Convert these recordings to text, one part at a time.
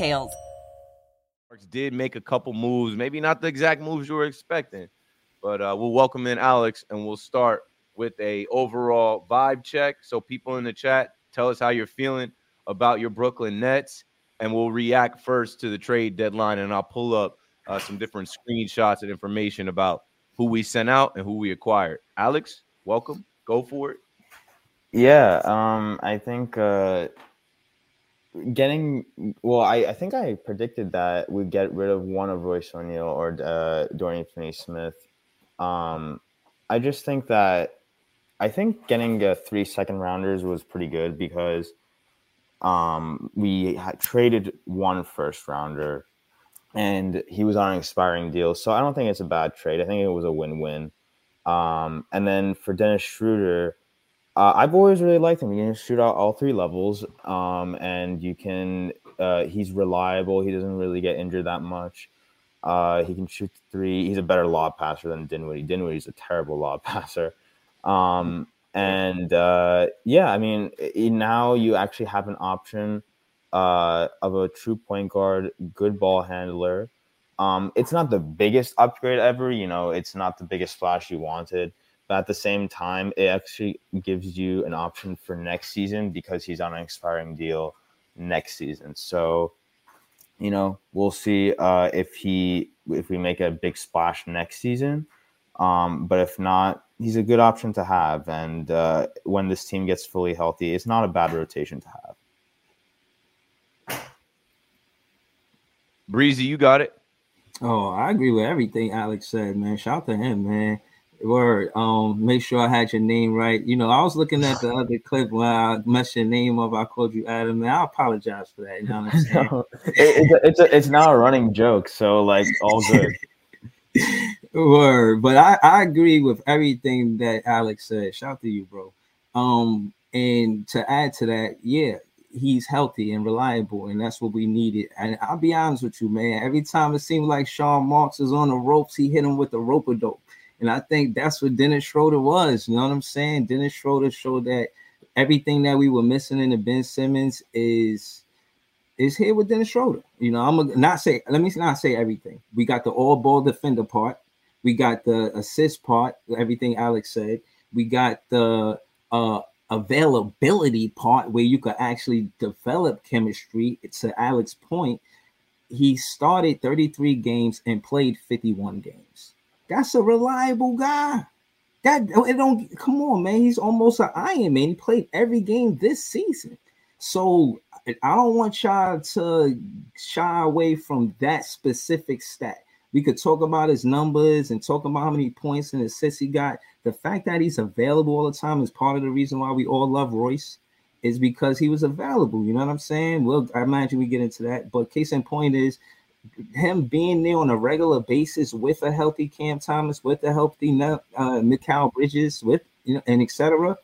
details. Did make a couple moves, maybe not the exact moves you were expecting, but uh, we'll welcome in Alex and we'll start with a overall vibe check. So people in the chat, tell us how you're feeling about your Brooklyn Nets, and we'll react first to the trade deadline, and I'll pull up uh, some different screenshots and information about who we sent out and who we acquired. Alex, welcome. Go for it. Yeah, um, I think uh, getting well, I, I think I predicted that we'd get rid of one of Royce O'Neale or uh, Dorian Finney-Smith. Um, I just think that I think getting a three second rounders was pretty good because um, we had traded one first rounder and he was on an expiring deal. So I don't think it's a bad trade. I think it was a win win. Um, and then for Dennis Schroder, uh, I've always really liked him. He can shoot out all three levels, um, and you can. Uh, he's reliable. He doesn't really get injured that much. Uh, he can shoot three. He's a better lob passer than Dinwiddie. Dinwiddie's a terrible lob passer. Um, and uh, yeah, I mean, now you actually have an option uh, of a true point guard, good ball handler. Um, it's not the biggest upgrade ever. You know, it's not the biggest splash you wanted but at the same time, it actually gives you an option for next season because he's on an expiring deal next season. So, you know, we'll see uh, if he if we make a big splash next season. Um, but if not, he's a good option to have. And uh, when this team gets fully healthy, it's not a bad rotation to have. Breezy, you got it. Oh, I agree with everything Alex said, man. Shout to him, man. Word. Um, make sure I had your name right. You know, I was looking at the other clip when I messed your name up. I called you Adam, and I apologize for that. You know what I'm saying? no, it, it's a, it's, a, it's now a running joke, so like all good. Word, but I, I agree with everything that Alex said. Shout out to you, bro. Um, and to add to that, yeah, he's healthy and reliable, and that's what we needed. And I'll be honest with you, man. Every time it seemed like Sean Marks is on the ropes, he hit him with the rope a dope. And I think that's what Dennis Schroder was. You know what I'm saying? Dennis Schroder showed that everything that we were missing in the Ben Simmons is is here with Dennis Schroder. You know, I'm gonna not say let me not say everything. We got the all ball defender part, we got the assist part, everything Alex said. We got the uh availability part where you could actually develop chemistry. To Alex's point. He started 33 games and played 51 games. That's a reliable guy. That oh, it don't come on, man. He's almost an Iron Man. He played every game this season. So I don't want y'all to shy away from that specific stat. We could talk about his numbers and talk about how many points and assists he got. The fact that he's available all the time is part of the reason why we all love Royce, is because he was available. You know what I'm saying? Well, I imagine we get into that. But case in point is him being there on a regular basis with a healthy Cam Thomas, with a healthy uh, Mikal Bridges, with you know, and etc.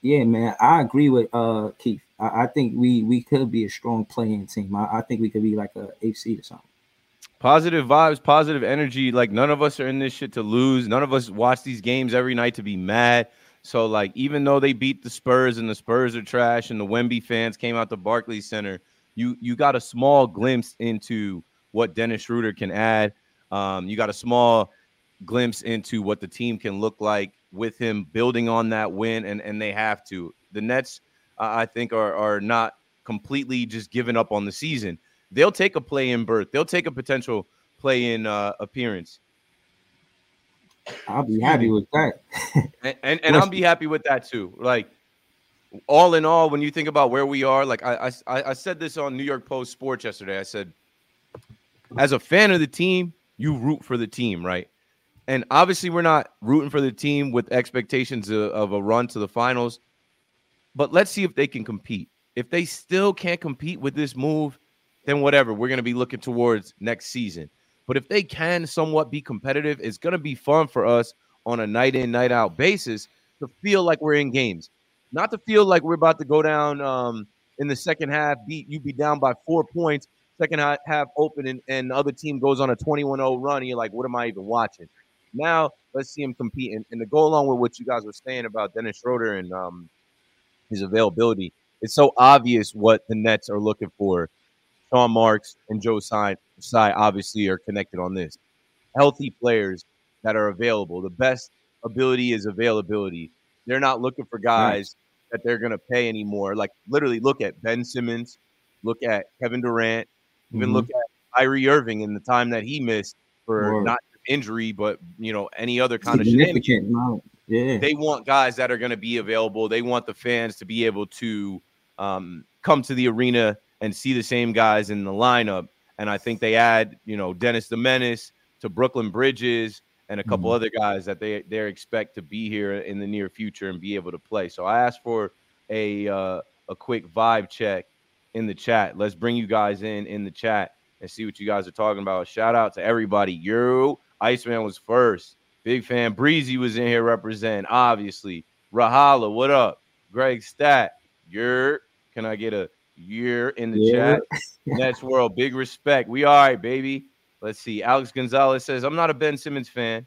Yeah, man, I agree with uh Keith. I, I, think we we could be a strong playing team. I, I think we could be like a AC or something. Positive vibes, positive energy. Like none of us are in this shit to lose. None of us watch these games every night to be mad. So like, even though they beat the Spurs and the Spurs are trash, and the Wemby fans came out to Barclays Center, you you got a small glimpse into what Dennis Schroder can add. Um, you got a small glimpse into what the team can look like with him building on that win, and and they have to. The Nets, uh, I think, are are not completely just giving up on the season. they'll take a play in berth. They'll take a potential play in uh, appearance. I'll be happy with that. and and, and I'll be happy with that too. Like all in all, when you think about where we are, like I, I I said this on New York Post Sports yesterday. I said, as a fan of the team, you root for the team, right? And obviously, we're not rooting for the team with expectations of, a run to the finals. But let's see if they can compete. If they still can't compete with this move, then whatever. We're going to be looking towards next season. But if they can somewhat be competitive, it's going to be fun for us on a night in, night out basis to feel like we're in games, not to feel like we're about to go down um, in the second half, beat you be down by four points, second half open, and, and the other team goes on a 21 0 run. And you're like, what am I even watching? Now, let's see him compete. And, and to go along with what you guys were saying about Dennis Schroder and um, his availability, it's so obvious what the Nets are looking for. Sean Marks and Joe Tsai obviously are connected on this. Healthy players that are available. The best ability is availability. They're not looking for guys right. that they're going to pay anymore. Like literally, look at Ben Simmons, look at Kevin Durant, even mm-hmm. look at Kyrie Irving in the time that he missed for Whoa. not injury, but you know any other kind of shenanigans. Yeah, they want guys that are going to be available. They want the fans to be able to um, come to the arena and see the same guys in the lineup. And I think they add, you know, Dennis the Menace to Brooklyn Bridges and a couple mm-hmm. other guys that they they expect to be here in the near future and be able to play. So I asked for a uh, a quick vibe check in the chat. Let's bring you guys in in the chat and see what you guys are talking about. Shout out to everybody. You, Iceman was first. Big fan. Breezy was in here representing, obviously. Rahala, what up? Greg Stat, you're. Can I get a year in the yeah. chat? Next world, big respect. We all right, baby. Let's see. Alex Gonzalez says, I'm not a Ben Simmons fan.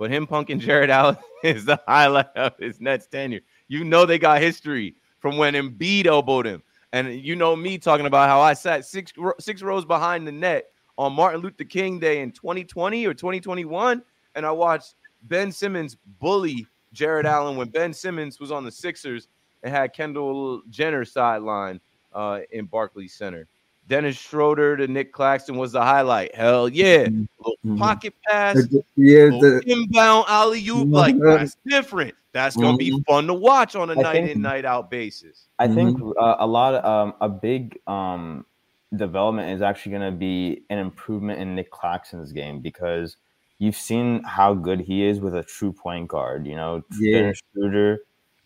But him punking Jarrett Allen is the highlight of his Nets tenure. You know they got history from when Embiid elbowed him. And you know me talking about how I sat six six rows behind the net on Martin Luther King Day in 2020 or 2021, and I watched Ben Simmons bully Jarrett Allen when Ben Simmons was on the Sixers and had Kendall Jenner sideline uh, in Barclays Center. Dennis Schroder to Nic Claxton was the highlight. Hell yeah. Mm-hmm. Pocket pass. Yeah, the, inbound alley oop. Mm-hmm. Like that's different. That's gonna mm-hmm. be fun to watch on a I night think, in, night out basis. I think mm-hmm. uh, a lot of um, a big um, development is actually gonna be an improvement in Nic Claxton's game because you've seen how good he is with a true point guard. You know, yeah. Dennis Schroder.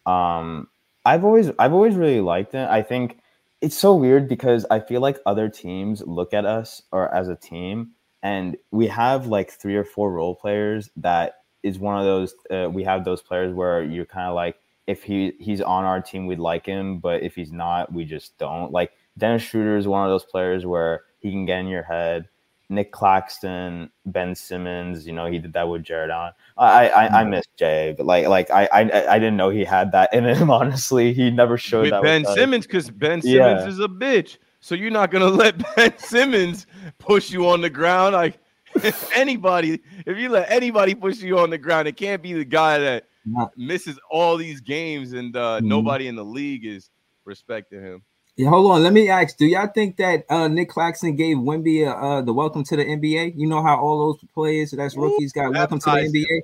Um, I've always I've always really liked it. I think it's so weird because I feel like other teams look at us or as a team and we have like three or four role players that is one of those uh, we have those players where you're kind of like if he he's on our team we'd like him but if he's not we just don't. Like Dennis Schroder is one of those players where he can get in your head Nic Claxton, Ben Simmons. You know, he did that with Jared on. I I, I mm-hmm. miss Jay, but like like I, I I didn't know he had that in him. Honestly, he never showed with that. Ben Simmons, because Ben Simmons yeah. is a bitch. So you're not gonna let Ben Simmons push you on the ground. Like if anybody, if you let anybody push you on the ground, it can't be the guy that misses all these games, and uh, Mhm. nobody in the league is respecting him. Yeah, hold on. Let me ask: Do y'all think that uh, Nic Claxton gave Wemby uh, uh, the welcome to the NBA? You know how all those players that's rookies got welcome to the. NBA.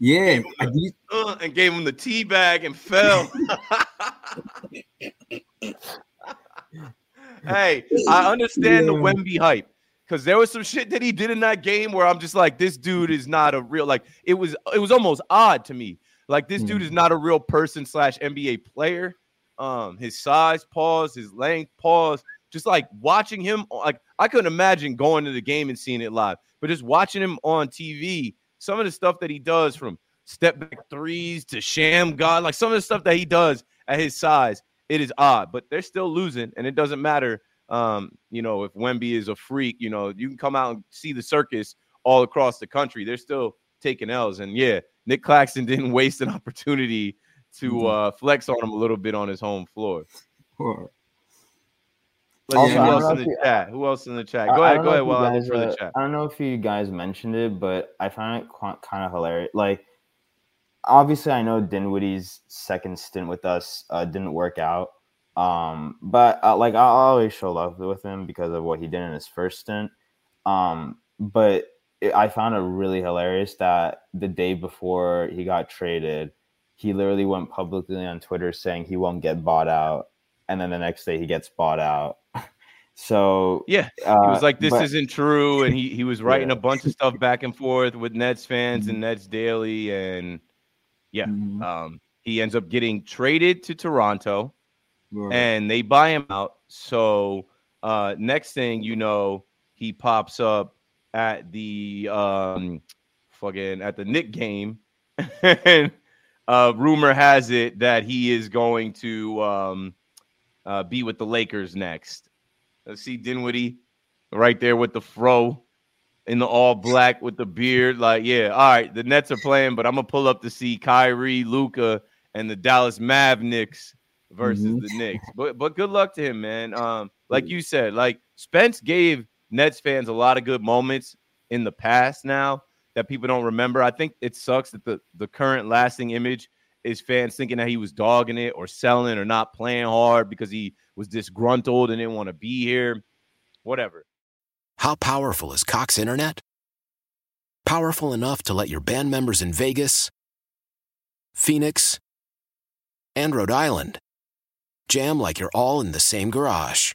Yeah, Gave the- Uh, and gave him the tea bag and fell. hey, I understand the Wemby hype because there was some shit that he did in that game where I'm just like, this dude is not a real like. It was it was almost odd to me. Like this dude Mhm. is not a real person slash NBA player. Um, his size, pause, his length, pause. Just like watching him, like I couldn't imagine going to the game and seeing it live, but just watching him on TV, some of the stuff that he does from step back threes to sham god, like some of the stuff that he does at his size, it is odd, but they're still losing, and it doesn't matter. Um, you know, if Wemby is a freak, you know, you can come out and see the circus all across the country. They're still taking L's, and yeah, Nic Claxton didn't waste an opportunity to Mhm. uh, flex on him a little bit on his home floor. Or- Let's Also, see who else in the you- chat? Who else in the chat? Go I ahead, don't go ahead if you while I look guys, for the chat. I don't know if you guys mentioned it, but I found it kind of hilarious. Like, obviously, I know Dinwiddie's second stint with us uh, didn't work out. Um, but uh, like, I'll always show love with him because of what he did in his first stint. Um, but it, I found it really hilarious that the day before he got traded, he literally went publicly on Twitter saying he won't get bought out, and then the next day he gets bought out. so Yeah, uh, he was like, "This but- isn't true," and he he was writing Yeah. a bunch of stuff back and forth with Nets fans and Nets Daily, and yeah, Mhm. um, he ends up getting traded to Toronto, Right. and they buy him out. So uh, next thing you know, he pops up at the um, fucking at the Knick game, and uh, rumor has it that he is going to um, uh, be with the Lakers next. Let's see Dinwiddie right there with the fro in the all black with the beard. Like, yeah, all right, the Nets are playing, but I'm gonna pull up to see Kyrie, Luka, and the Dallas Mavericks versus Mhm. the Knicks. But but good luck to him, man. Um, like you said, like Spence gave Nets fans a lot of good moments in the past now that people don't remember. I think it sucks that the the current lasting image is fans thinking that he was dogging it or selling or not playing hard because he was disgruntled and didn't want to be here. Whatever. How powerful is Cox Internet? Powerful enough to let your band members in Vegas, Phoenix, and Rhode Island jam like you're all in the same garage.